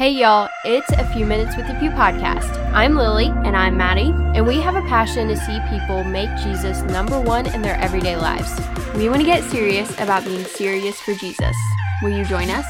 Hey y'all, it's a few minutes with the Few podcast. I'm Lily And I'm Maddie. and we have a passion to see people make Jesus number one in their everyday lives. We want to get serious about being serious for Jesus. Will you join us?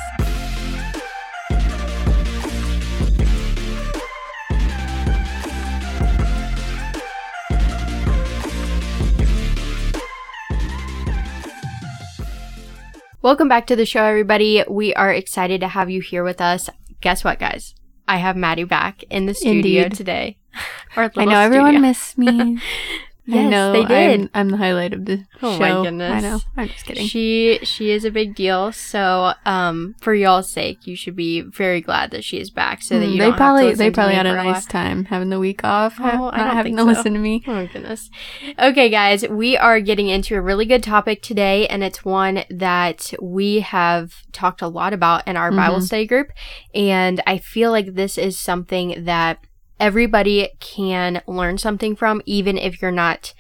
Welcome back to the show, everybody. We are excited to have you here with us. Guess what, guys? I have Maddie back in the studio Indeed. today. I know everyone missed me. I Yes, know they did. I'm, I'm the highlight of the Oh show. my goodness. I know. I'm just kidding. She she is a big deal. So um for y'all's sake, you should be very glad that she is back so that Mm, you they don't probably have to they probably had a nice while. time having the week off, ha- Oh, I not don't having think to so. listen to me. Oh my goodness. Okay, guys, we are getting into a really good topic today, and it's one that we have talked a lot about in our Bible Mhm. study group. And I feel like this is something that everybody can learn something from, even if you're not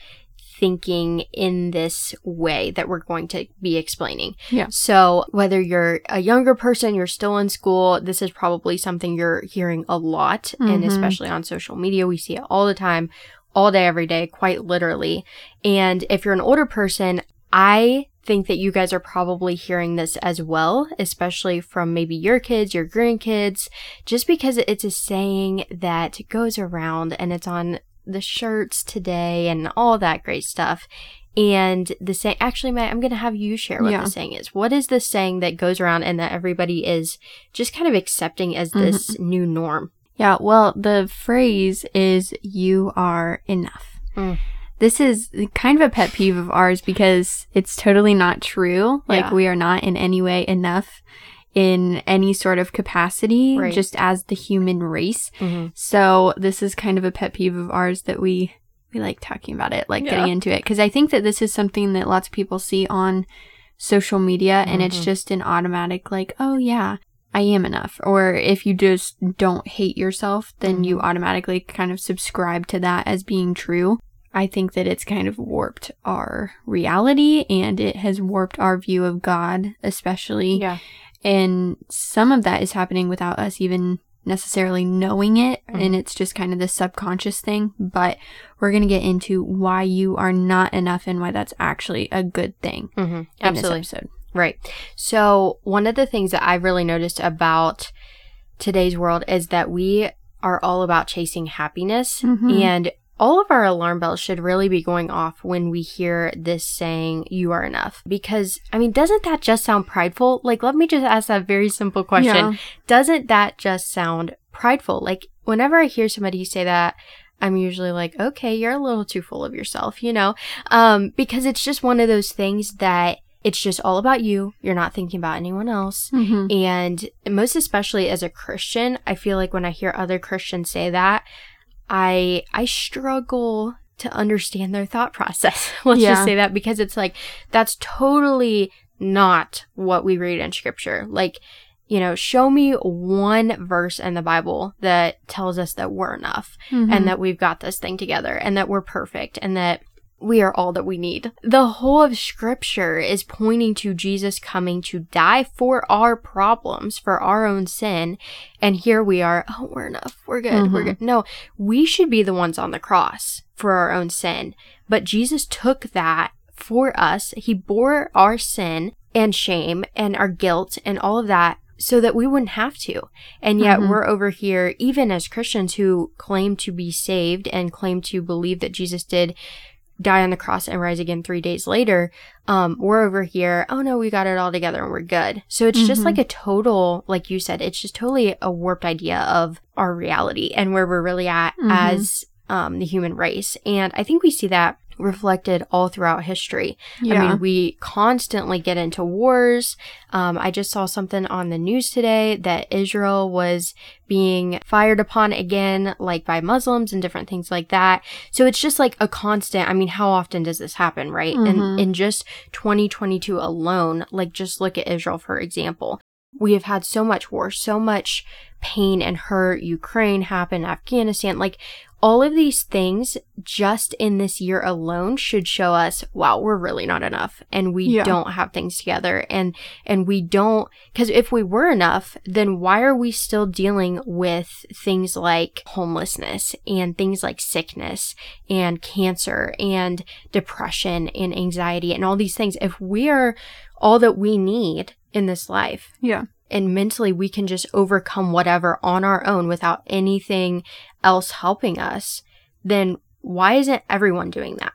thinking in this way that we're going to be explaining. Yeah. So, whether you're a younger person, you're still in school, this is probably something you're hearing a lot, and Mhm. especially on social media, we see it all the time all day, every day, quite literally. And if you're an older person, I think that you guys are probably hearing this as well, especially from maybe your kids, your grandkids, just because it's a saying that goes around and it's on the shirts today and all that great stuff. And the saying, actually, Matt, I'm going to have you share what Yeah. the saying is. What is the saying that goes around and that everybody is just kind of accepting as this new norm? Yeah, well, the phrase is "you are enough." Mm. This is kind of a pet peeve of ours because it's totally not true. Like Yeah. we are not in any way enough in any sort of capacity, Right. just as the human race. Mm-hmm. So this is kind of a pet peeve of ours that we we like talking about it, like Yeah. getting into it, because I think that this is something that lots of people see on social media, and it's Mhm. just an automatic like, oh yeah, I am enough. Or if you just don't hate yourself, then you Mhm. automatically kind of subscribe to that as being true. I think that it's kind of warped our reality and it has warped our view of God, especially. Yeah. And some of that is happening without us even necessarily knowing it. Mhm. And it's just kind of this subconscious thing. But we're going to get into why you are not enough and why that's actually a good thing Mm-hmm. in Absolutely. this episode. Right. So, one of the things that I've really noticed about today's world is that we are all about chasing happiness. Mhm. And all of our alarm bells should really be going off when we hear this saying, you are enough. Because, I mean, doesn't that just sound prideful? Like, let me just ask that very simple question. Yeah. Doesn't that just sound prideful? Like, whenever I hear somebody say that, I'm usually like, okay, you're a little too full of yourself, you know? Um, because it's just one of those things that it's just all about you. You're not thinking about anyone else. Mhm. And most especially as a Christian, I feel like when I hear other Christians say that, I I struggle to understand their thought process. Let's Yeah. just say that because it's like that's totally not what we read in scripture. Like, you know, show me one verse in the Bible that tells us that we're enough Mhm. and that we've got this thing together and that we're perfect and that we are all that we need. The whole of scripture is pointing to Jesus coming to die for our problems, for our own sin. And here we are, oh, we're enough. We're good. We're Mhm. good. No, we should be the ones on the cross for our own sin. But Jesus took that for us. He bore our sin and shame and our guilt and all of that so that we wouldn't have to. And yet Mhm. we're over here, even as Christians who claim to be saved and claim to believe that Jesus did die on the cross and rise again three days later, um, we're over here, oh no, we got it all together and we're good. So it's just Mhm. like a total, like you said, it's just totally a warped idea of our reality and where we're really at Mhm. as um, the human race. And I think we see that reflected all throughout history. Yeah. I mean, we constantly get into wars. Um, I just saw something on the news today that Israel was being fired upon again, like by Muslims and different things like that. So it's just like a constant. I mean, how often does this happen, right? And Mhm. in just 2022 alone, like just look at Israel, for example. We have had so much war, so much pain and hurt. Ukraine happened, Afghanistan. Like all of these things just in this year alone should show us wow we're really not enough and we Yeah. don't have things together and and we don't because if we were enough then why are we still dealing with things like homelessness and things like sickness and cancer and depression and anxiety and all these things if we are all that we need in this life Yeah. and mentally we can just overcome whatever on our own without anything else helping us, then why isn't everyone doing that?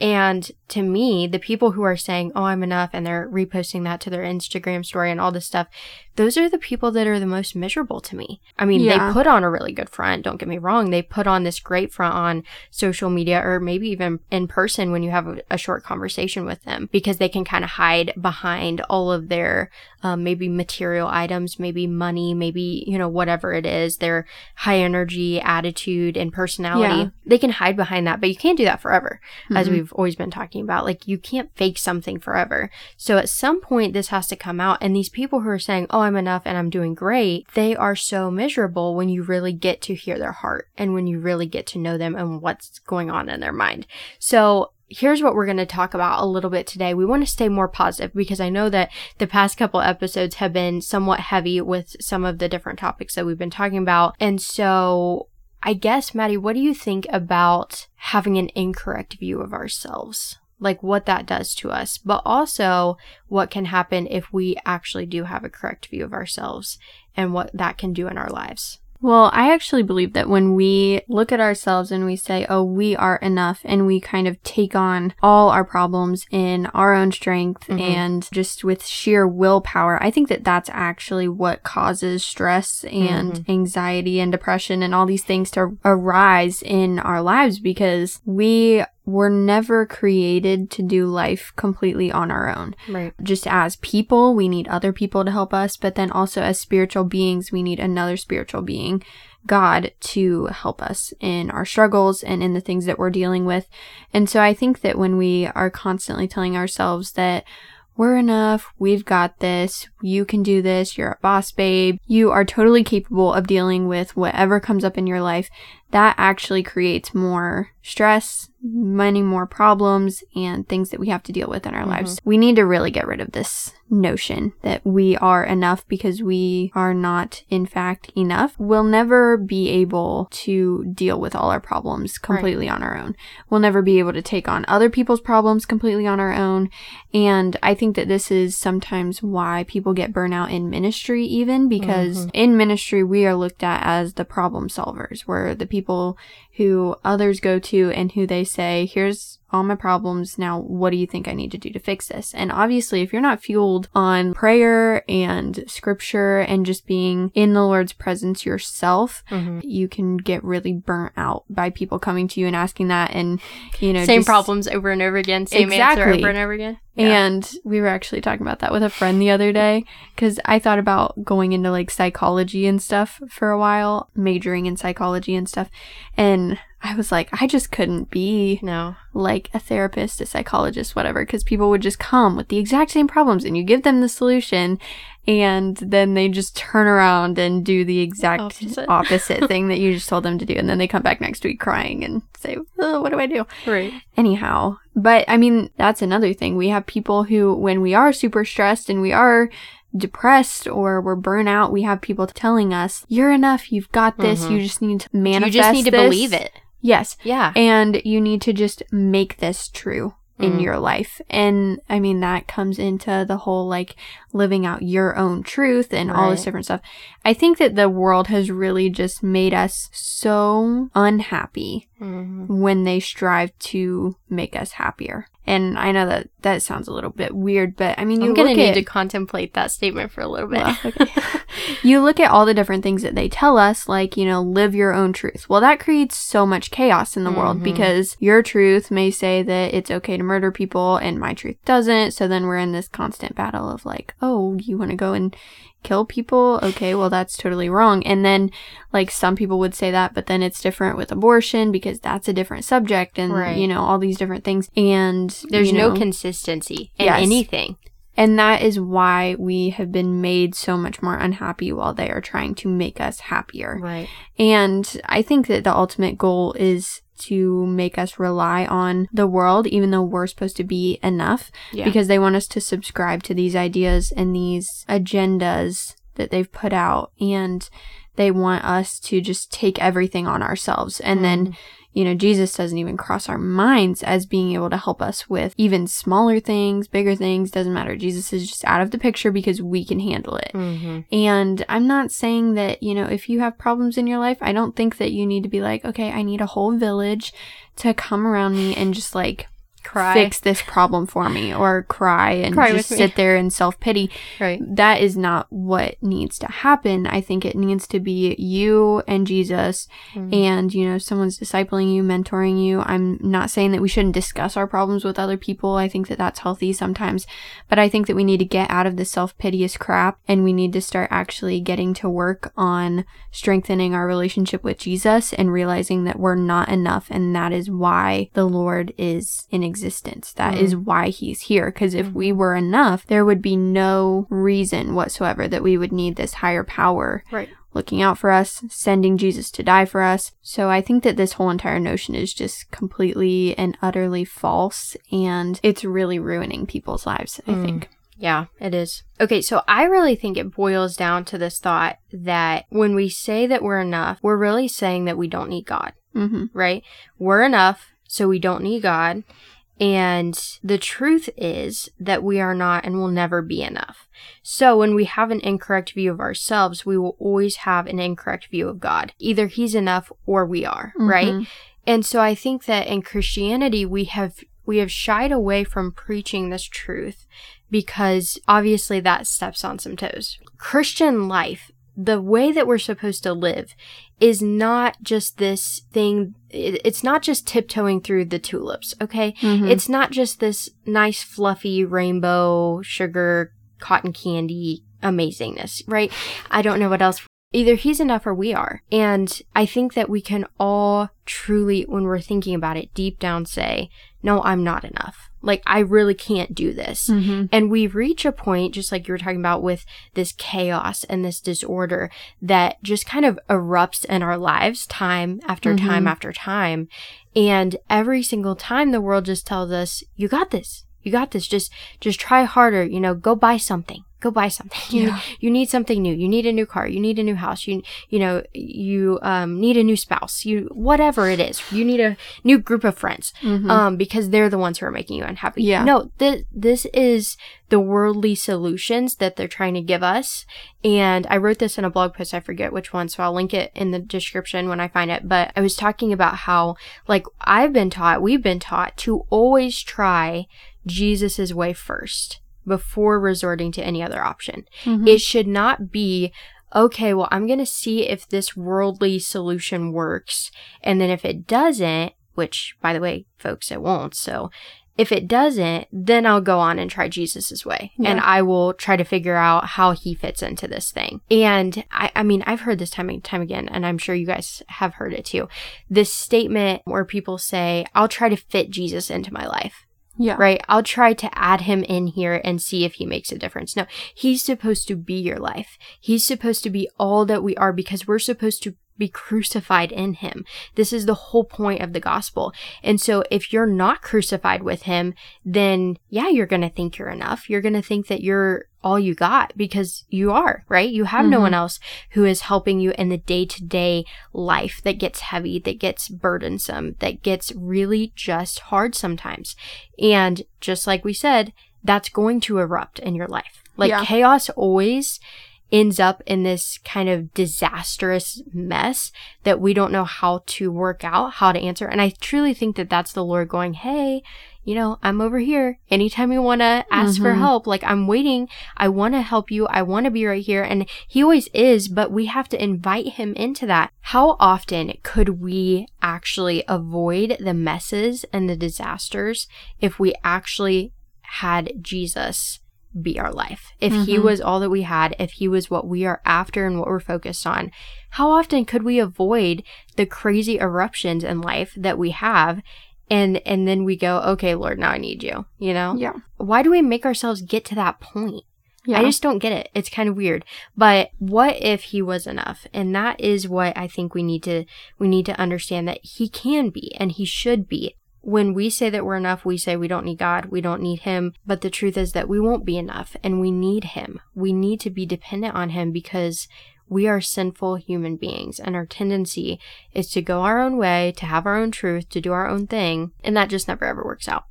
And to me, the people who are saying, Oh, I'm enough, and they're reposting that to their Instagram story and all this stuff, those are the people that are the most miserable to me. I mean, Yeah. they put on a really good front, don't get me wrong. They put on this great front on social media or maybe even in person when you have a, a short conversation with them because they can kind of hide behind all of their um, maybe material items, maybe money, maybe, you know, whatever it is, their high energy attitude and personality. Yeah. They can hide behind that, but you can't do that forever, as Mhm. we've always been talking about. Like, you can't fake something forever. So at some point, this has to come out. And these people who are saying, oh, I'm enough and I'm doing great, they are so miserable when you really get to hear their heart and when you really get to know them and what's going on in their mind. So, Here's what we're going to talk about a little bit today. We want to stay more positive because I know that the past couple episodes have been somewhat heavy with some of the different topics that we've been talking about. And so I guess, Maddie, what do you think about having an incorrect view of ourselves? Like what that does to us, but also what can happen if we actually do have a correct view of ourselves and what that can do in our lives. Well, I actually believe that when we look at ourselves and we say, oh, we are enough, and we kind of take on all our problems in our own strength Mhm. and just with sheer willpower, I think that that's actually what causes stress and anxiety and depression and all these things to arise in our lives because we were never created to do life completely on our own Right. just as people, we need other people to help us, but then also as spiritual beings, we need another spiritual being, God, to help us in our struggles and in the things that we're dealing with. And so I think that when we are constantly telling ourselves that we're enough, we've got this, you can do this, you're a boss babe, you are totally capable of dealing with whatever comes up in your life, that actually creates more stress, many more problems, and things that we have to deal with in our mm-hmm. lives. We need to really get rid of this notion that we are enough because we are not, in fact, enough. We'll never be able to deal with all our problems completely on our own. We'll never be able to take on other people's problems completely on our own. And I think that this is sometimes why people get burnout in ministry, even because mm-hmm. in ministry, we are looked at as the problem solvers. We're the people who others go to and who they say, here's all my problems. Now, what do you think I need to do to fix this? And obviously, if you're not fueled on prayer and scripture and just being in the Lord's presence yourself, Mhm. you can get really burnt out by people coming to you and asking that. And, you know, Same just- problems over and over again, same answer over and over again. And we were actually talking about that with a friend the other day because I thought about going into like psychology and stuff for a while, majoring in psychology and stuff. And I was like, I just couldn't be no. like a therapist, a psychologist, whatever, because people would just come with the exact same problems and you give them the solution and then they just turn around and do the exact Opposite. opposite thing that you just told them to do. And then they come back next week crying and say, oh, what do I do? Right. anyhow. But I mean, that's another thing. We have people who, when we are super stressed and we are depressed or we're burnt out, we have people telling us, "You're enough. You've got this. Mhm. You just need to manage. You just need to this." believe it. Yes, Yeah. and you need to just make this true in Mm. your life. And I mean, that comes into the whole like living out your own truth and all this different stuff. I think that the world has really just made us so unhappy Mhm. when they strive to make us happier. And I know that that sounds a little bit weird, but I mean, you I'm gonna look need to contemplate that statement for a little bit. well, okay. you look at all the different things that they tell us, like, you know, live your own truth. Well, that creates so much chaos in the world Mhm. because your truth may say that it's okay to murder people and my truth doesn't. So then we're in this constant battle of like, oh, you want to go and kill people? Okay, well, that's totally wrong. And then, like, some people would say that, but then it's different with abortion because that's a different subject and, Right. you know, all these different things. And There's you no consistency in Yes. anything. And that is why we have been made so much more unhappy while they are trying to make us happier. Right. And I think that the ultimate goal is to make us rely on the world, even though we're supposed to be enough, Yeah. because they want us to subscribe to these ideas and these agendas that they've put out. And they want us to just take everything on ourselves. And then, mm. You know, Jesus doesn't even cross our minds as being able to help us with even smaller things, bigger things, doesn't matter. Jesus is just out of the picture because we can handle it. Mm-hmm. And I'm not saying that, you know, if you have problems in your life, I don't think that you need to be like, okay, I need a whole village to come around me and just like Cry. fix this problem for me or cry and Cry just sit there in self pity. Right. That is not what needs to happen. I think it needs to be you and Jesus Mhm. and, you know, someone's discipling you, mentoring you. I'm not saying that we shouldn't discuss our problems with other people. I think that that's healthy sometimes. But I think that we need to get out of the self piteous crap and we need to start actually getting to work on strengthening our relationship with Jesus and realizing that we're not enough. And that is why the Lord is in existence. That is mm. why he's here. Because if mm. we were enough, there would be no reason whatsoever that we would need this higher power Right. looking out for us, sending Jesus to die for us. So I think that this whole entire notion is just completely and utterly false and it's really ruining people's lives, I mm. think. Yeah, it is. Okay, so I really think it boils down to this thought that when we say that we're enough, we're really saying that we don't need God, hmm right? We're enough, so we don't need God. And the truth is that we are not and will never be enough. So when we have an incorrect view of ourselves, we will always have an incorrect view of God. Either He's enough or we are, right? Mhm. And so I think that in Christianity we have we have shied away from preaching this truth because obviously that steps on some toes. Christian life, the way that we're supposed to live is not just this thing it's not just tiptoeing through the tulips, okay? Mhm. It's not just this nice fluffy rainbow sugar cotton candy amazingness, right? I don't know what else Either he's enough or we are. And I think that we can all truly, when we're thinking about it, deep down say, no, I'm not enough. Like, I really can't do this. Mhm. And we reach a point, just like you were talking about with this chaos and this disorder that just kind of erupts in our lives time after time Mhm. after time. And every single time the world just tells us, you got this. You got this. Just, just try harder. You know, go buy something. Go buy something. You, Yeah. you need something new. You need a new car. You need a new house. You, you know, you, um, need a new spouse. You, whatever it is. You need a new group of friends Mhm. um, because they're the ones who are making you unhappy. Yeah. No, th- this is the worldly solutions that they're trying to give us. And I wrote this in a blog post. I forget which one, so I'll link it in the description when I find it. But I was talking about how, like, I've been taught, we've been taught to always try Jesus's way first before resorting to any other option. Mhm. It should not be, okay, well, I'm going to see if this worldly solution works. And then if it doesn't, which by the way, folks, it won't. So if it doesn't, then I'll go on and try Jesus's way and I will try to figure out how he fits into this thing. And I, I mean, I've heard this time and time again, and I'm sure you guys have heard it too. This statement where people say, I'll try to fit Jesus into my life yeah. right? I'll try to add him in here and see if he makes a difference. No, he's supposed to be your life. He's supposed to be all that we are because we're supposed to be crucified in him. This is the whole point of the gospel. And so if you're not crucified with him, then yeah, you're going to think you're enough. You're going to think that you're all you got because you are, right? You have no Mhm. one else who is helping you in the day to day life that gets heavy, that gets burdensome, that gets really just hard sometimes. And just like we said, that's going to erupt in your life. Like Yeah. chaos always ends up in this kind of disastrous mess that we don't know how to work out, how to answer. And I truly think that that's the Lord going, Hey, you know, I'm over here. Anytime you want to ask for Mhm. help, like I'm waiting. I want to help you. I want to be right here. And he always is, but we have to invite him into that. How often could we actually avoid the messes and the disasters if we actually had Jesus be our life? If he Mhm. was all that we had, if he was what we are after and what we're focused on, how often could we avoid the crazy eruptions in life that we have and and then we go, "Okay, Lord, now I need you." You know? Yeah. Why do we make ourselves get to that point? Yeah. I just don't get it. It's kind of weird. But what if he was enough? And that is what I think we need to we need to understand that he can be and he should be. When we say that we're enough, we say we don't need God, we don't need him, but the truth is that we won't be enough and we need him. We need to be dependent on him because we are sinful human beings and our tendency is to go our own way, to have our own truth, to do our own thing, and that just never ever works out.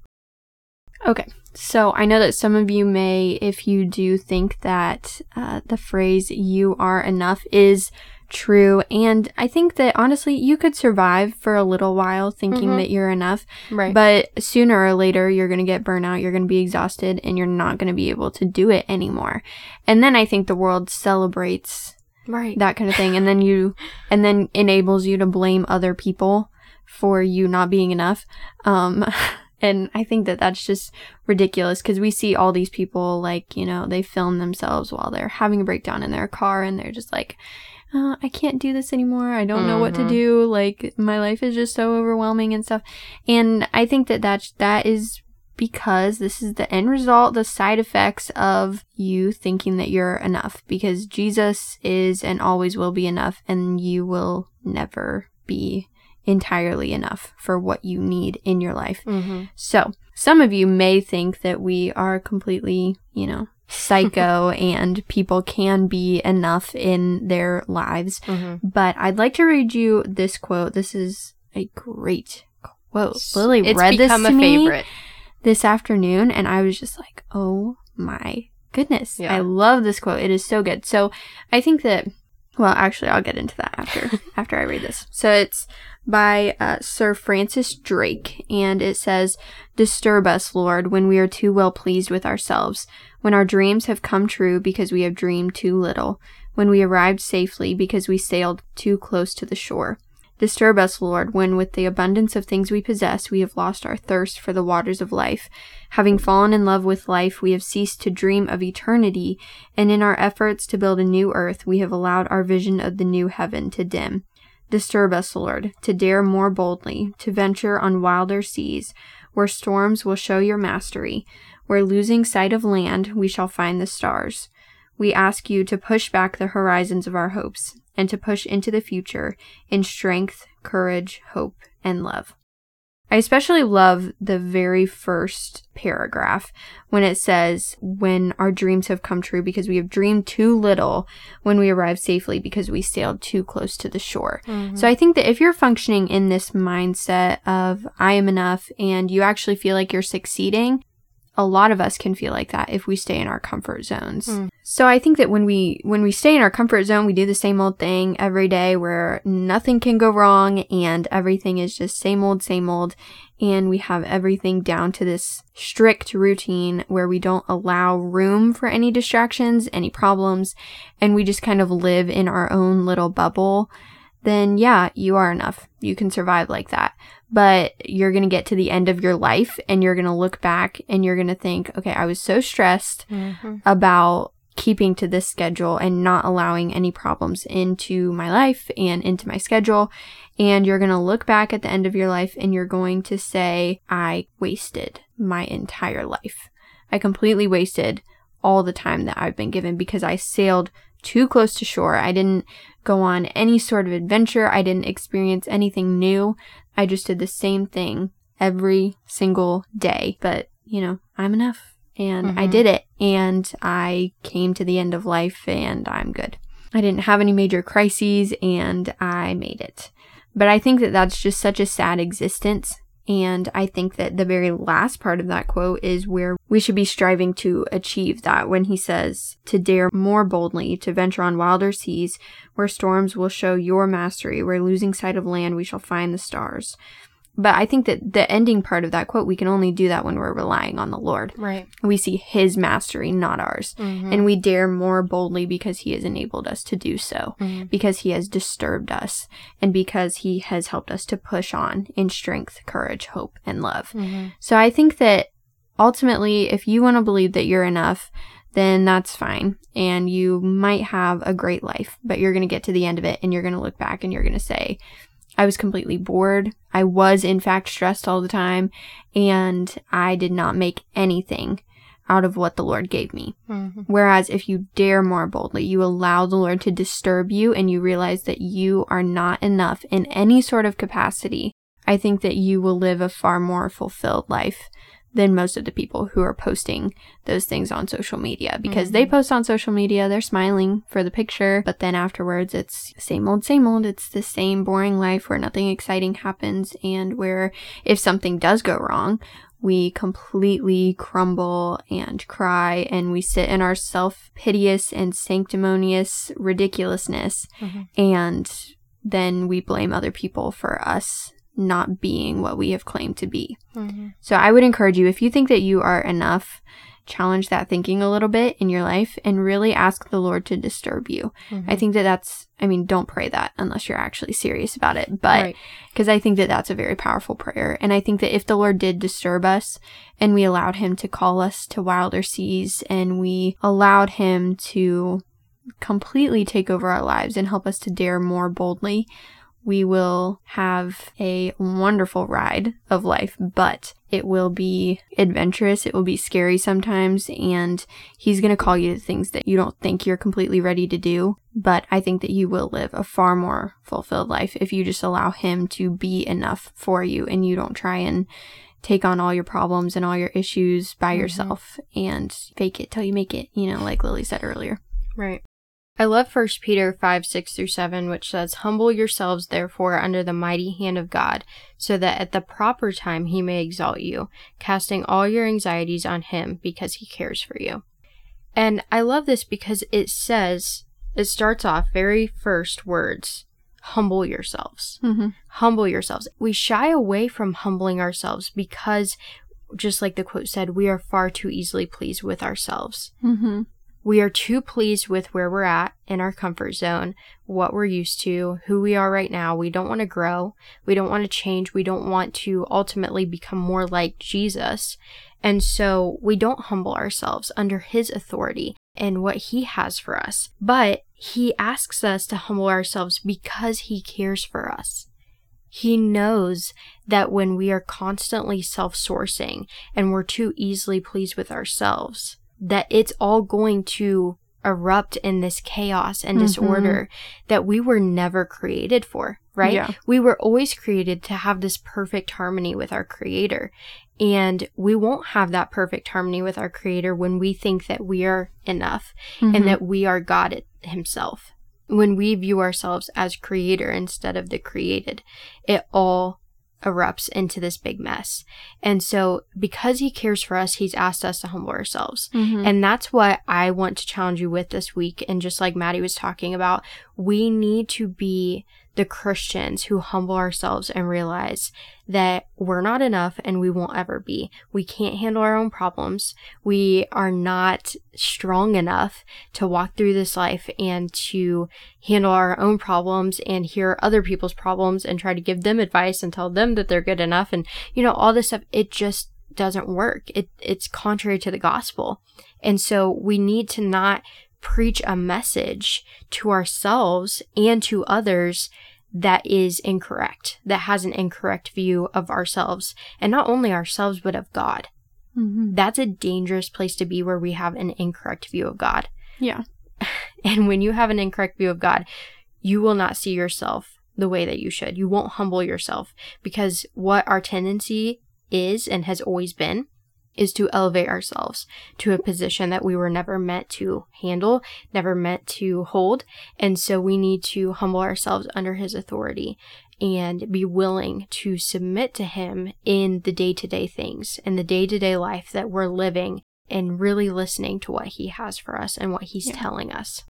Okay. So I know that some of you may, if you do think that uh, the phrase you are enough is true. And I think that honestly, you could survive for a little while thinking Mhm. that you're enough. Right. But sooner or later, you're going to get burnout, you're going to be exhausted, and you're not going to be able to do it anymore. And then I think the world celebrates right. that kind of thing. And then you, and then enables you to blame other people for you not being enough. Um, and I think that that's just ridiculous because we see all these people like, you know, they film themselves while they're having a breakdown in their car and they're just like, uh, I can't do this anymore. I don't know what to Mhm. do. Like my life is just so overwhelming and stuff. And I think that that's, that is because this is the end result, the side effects of you thinking that you're enough because Jesus is and always will be enough and you will never be entirely enough for what you need in your life. mm-hmm. So, some of you may think that we are completely, you know, psycho and people can be enough in their lives. Mm-hmm. But I'd like to read you this quote. This is a great quote. Lily it's read this to a me favorite. This afternoon and I was just like, oh my goodness. Yeah. I love this quote. It is so good. So I think that, well, actually, I'll get into that after, after I read this. So it's by uh, Sir Francis Drake and it says, Disturb us, Lord, when we are too well pleased with ourselves, when our dreams have come true because we have dreamed too little, when we arrived safely because we sailed too close to the shore. Disturb us, Lord, when with the abundance of things we possess we have lost our thirst for the waters of life. Having fallen in love with life, we have ceased to dream of eternity, and in our efforts to build a new earth, we have allowed our vision of the new heaven to dim. Disturb us, Lord, to dare more boldly, to venture on wilder seas, where storms will show your mastery, where losing sight of land we shall find the stars. We ask you to push back the horizons of our hopes, and to push into the future in strength, courage, hope, and love. I especially love the very first paragraph when it says, When our dreams have come true because we have dreamed too little, when we arrive safely because we sailed too close to the shore. Mm-hmm. So I think that if you're functioning in this mindset of I am enough and you actually feel like you're succeeding, a lot of us can feel like that if we stay in our comfort zones. Mm. So I think that when we when we stay in our comfort zone, we do the same old thing every day where nothing can go wrong and everything is just same old same old and we have everything down to this strict routine where we don't allow room for any distractions, any problems, and we just kind of live in our own little bubble. Then yeah, you are enough. You can survive like that but you're going to get to the end of your life and you're going to look back and you're going to think, okay, I was so stressed Mm-hmm. about keeping to this schedule and not allowing any problems into my life and into my schedule. And you're going to look back at the end of your life and you're going to say, I wasted my entire life. I completely wasted all the time that I've been given because I sailed too close to shore. I didn't go on any sort of adventure. I didn't experience anything new. I just did the same thing every single day. But, you know, I'm enough. And I Mhm. did it. And I came to the end of life and I'm good. I didn't have any major crises and I made it. But I think that that's just such a sad existence. And I think that the very last part of that quote is where we should be striving to achieve that when he says, to dare more boldly, to venture on wilder seas, where storms will show your mastery, where losing sight of land we shall find the stars. But I think that the ending part of that quote, we can only do that when we're relying on the Lord. Right. We see his mastery, not ours. Mm-hmm. And we dare more boldly because he has enabled us to do so Mhm. because he has disturbed us and because he has helped us to push on in strength, courage, hope, and love. Mm-hmm. So I think that ultimately, if you want to believe that you're enough, then that's fine. And you might have a great life, but you're going to get to the end of it and you're going to look back and you're going to say, I was completely bored. I was, in fact, stressed all the time, and I did not make anything out of what the Lord gave me. Mm-hmm. Whereas if you dare more boldly, you allow the Lord to disturb you and you realize that you are not enough in any sort of capacity, I think that you will live a far more fulfilled life than most of the people who are posting those things on social media because mm-hmm. they post on social media, they're smiling for the picture, but then afterwards it's same old, same old. It's the same boring life where nothing exciting happens and where if something does go wrong, we completely crumble and cry and we sit in our self piteous and sanctimonious ridiculousness. Mm-hmm. And then we blame other people for us not being what we have claimed to be. Mm-hmm. So I would encourage you if you think that you are enough, challenge that thinking a little bit in your life and really ask the Lord to disturb you. Mm-hmm. I think that that's, I mean, don't pray that unless you're actually serious about it, but because right. I think that that's a very powerful prayer. And I think that if the Lord did disturb us and we allowed Him to call us to wilder seas and we allowed Him to completely take over our lives and help us to dare more boldly, we will have a wonderful ride of life, but it will be adventurous. It will be scary sometimes. And he's going to call you to things that you don't think you're completely ready to do. But I think that you will live a far more fulfilled life if you just allow him to be enough for you and you don't try and take on all your problems and all your issues by mm-hmm. yourself and fake it till you make it, you know, like Lily said earlier. Right. I love 1 Peter 5 6 through 7, which says, Humble yourselves, therefore, under the mighty hand of God, so that at the proper time he may exalt you, casting all your anxieties on him, because he cares for you. And I love this because it says, it starts off very first words humble yourselves. Mm-hmm. Humble yourselves. We shy away from humbling ourselves because, just like the quote said, we are far too easily pleased with ourselves. Mm-hmm. We are too pleased with where we're at in our comfort zone, what we're used to, who we are right now. We don't want to grow. We don't want to change. We don't want to ultimately become more like Jesus. And so we don't humble ourselves under his authority and what he has for us. But he asks us to humble ourselves because he cares for us. He knows that when we are constantly self sourcing and we're too easily pleased with ourselves, that it's all going to erupt in this chaos and mm-hmm. disorder that we were never created for, right? Yeah. We were always created to have this perfect harmony with our creator. And we won't have that perfect harmony with our creator when we think that we are enough mm-hmm. and that we are God himself. When we view ourselves as creator instead of the created, it all erupts into this big mess. And so, because he cares for us, he's asked us to humble ourselves. Mm-hmm. And that's what I want to challenge you with this week. And just like Maddie was talking about, we need to be the Christians who humble ourselves and realize that we're not enough and we won't ever be. We can't handle our own problems. We are not strong enough to walk through this life and to handle our own problems and hear other people's problems and try to give them advice and tell them that they're good enough and you know all this stuff it just doesn't work. It it's contrary to the gospel. And so we need to not preach a message to ourselves and to others that is incorrect, that has an incorrect view of ourselves, and not only ourselves, but of God. Mm-hmm. That's a dangerous place to be where we have an incorrect view of God. Yeah. And when you have an incorrect view of God, you will not see yourself the way that you should. You won't humble yourself because what our tendency is and has always been is to elevate ourselves to a position that we were never meant to handle, never meant to hold. And so we need to humble ourselves under his authority and be willing to submit to him in the day to day things, in the day to day life that we're living, and really listening to what he has for us and what he's yeah. telling us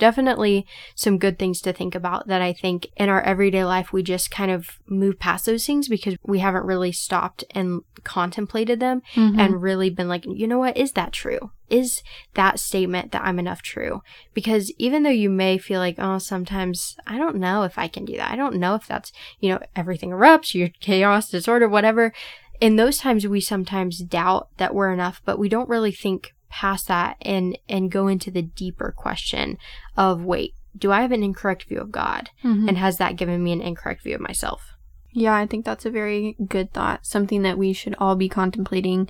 definitely some good things to think about that I think in our everyday life we just kind of move past those things because we haven't really stopped and contemplated them mm-hmm. and really been like, you know what, is that true? Is that statement that I'm enough true? Because even though you may feel like, oh, sometimes I don't know if I can do that. I don't know if that's, you know, everything erupts, your chaos, disorder, whatever. In those times, we sometimes doubt that we're enough, but we don't really think past that and and go into the deeper question of wait do I have an incorrect view of God? Mhm. And has that given me an incorrect view of myself? Yeah, I think that's a very good thought. Something that we should all be contemplating.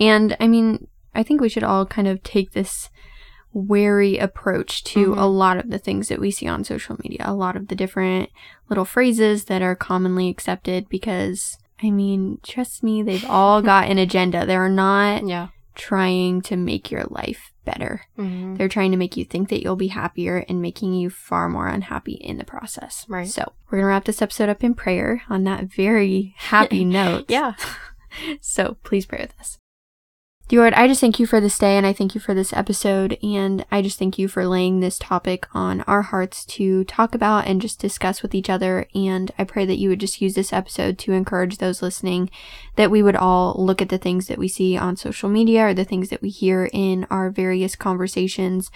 And I mean, I think we should all kind of take this wary approach to Mhm. a lot of the things that we see on social media, a lot of the different little phrases that are commonly accepted because I mean, trust me, they've all got an agenda. They're not Yeah. Trying to make your life better. Mm-hmm. They're trying to make you think that you'll be happier and making you far more unhappy in the process. Right. So, we're going to wrap this episode up in prayer on that very happy note. Yeah. So, please pray with us. Lord, I just thank you for this day and I thank you for this episode. And I just thank you for laying this topic on our hearts to talk about and just discuss with each other. And I pray that you would just use this episode to encourage those listening that we would all look at the things that we see on social media or the things that we hear in our various conversations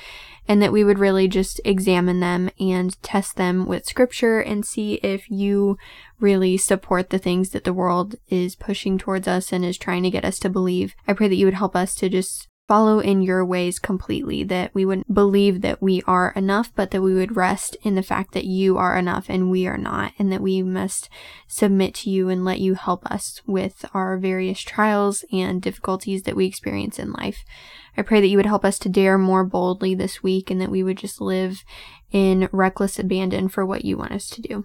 and that we would really just examine them and test them with scripture and see if you really support the things that the world is pushing towards us and is trying to get us to believe. I pray that you would help us to just follow in your ways completely, that we wouldn't believe that we are enough, but that we would rest in the fact that you are enough and we are not, and that we must submit to you and let you help us with our various trials and difficulties that we experience in life. I pray that you would help us to dare more boldly this week and that we would just live in reckless abandon for what you want us to do.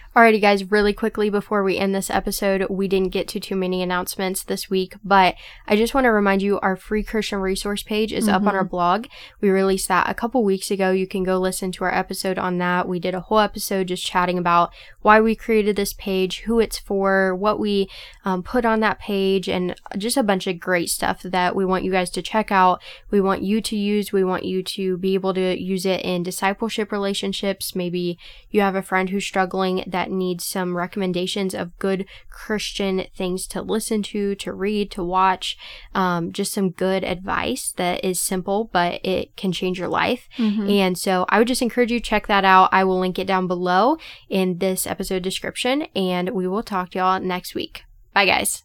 Alrighty, guys, really quickly before we end this episode, we didn't get to too many announcements this week, but I just want to remind you our free Christian resource page is up on our blog. We released that a couple weeks ago. You can go listen to our episode on that. We did a whole episode just chatting about why we created this page, who it's for, what we um, put on that page, and just a bunch of great stuff that we want you guys to check out. We want you to use. We want you to be able to use it in discipleship relationships. Maybe you have a friend who's struggling that needs some recommendations of good Christian things to listen to, to read, to watch, um, just some good advice that is simple, but it can change your life. And so I would just encourage you to check that out. I will link it down below in this episode description, and we will talk to y'all next week. Bye, guys.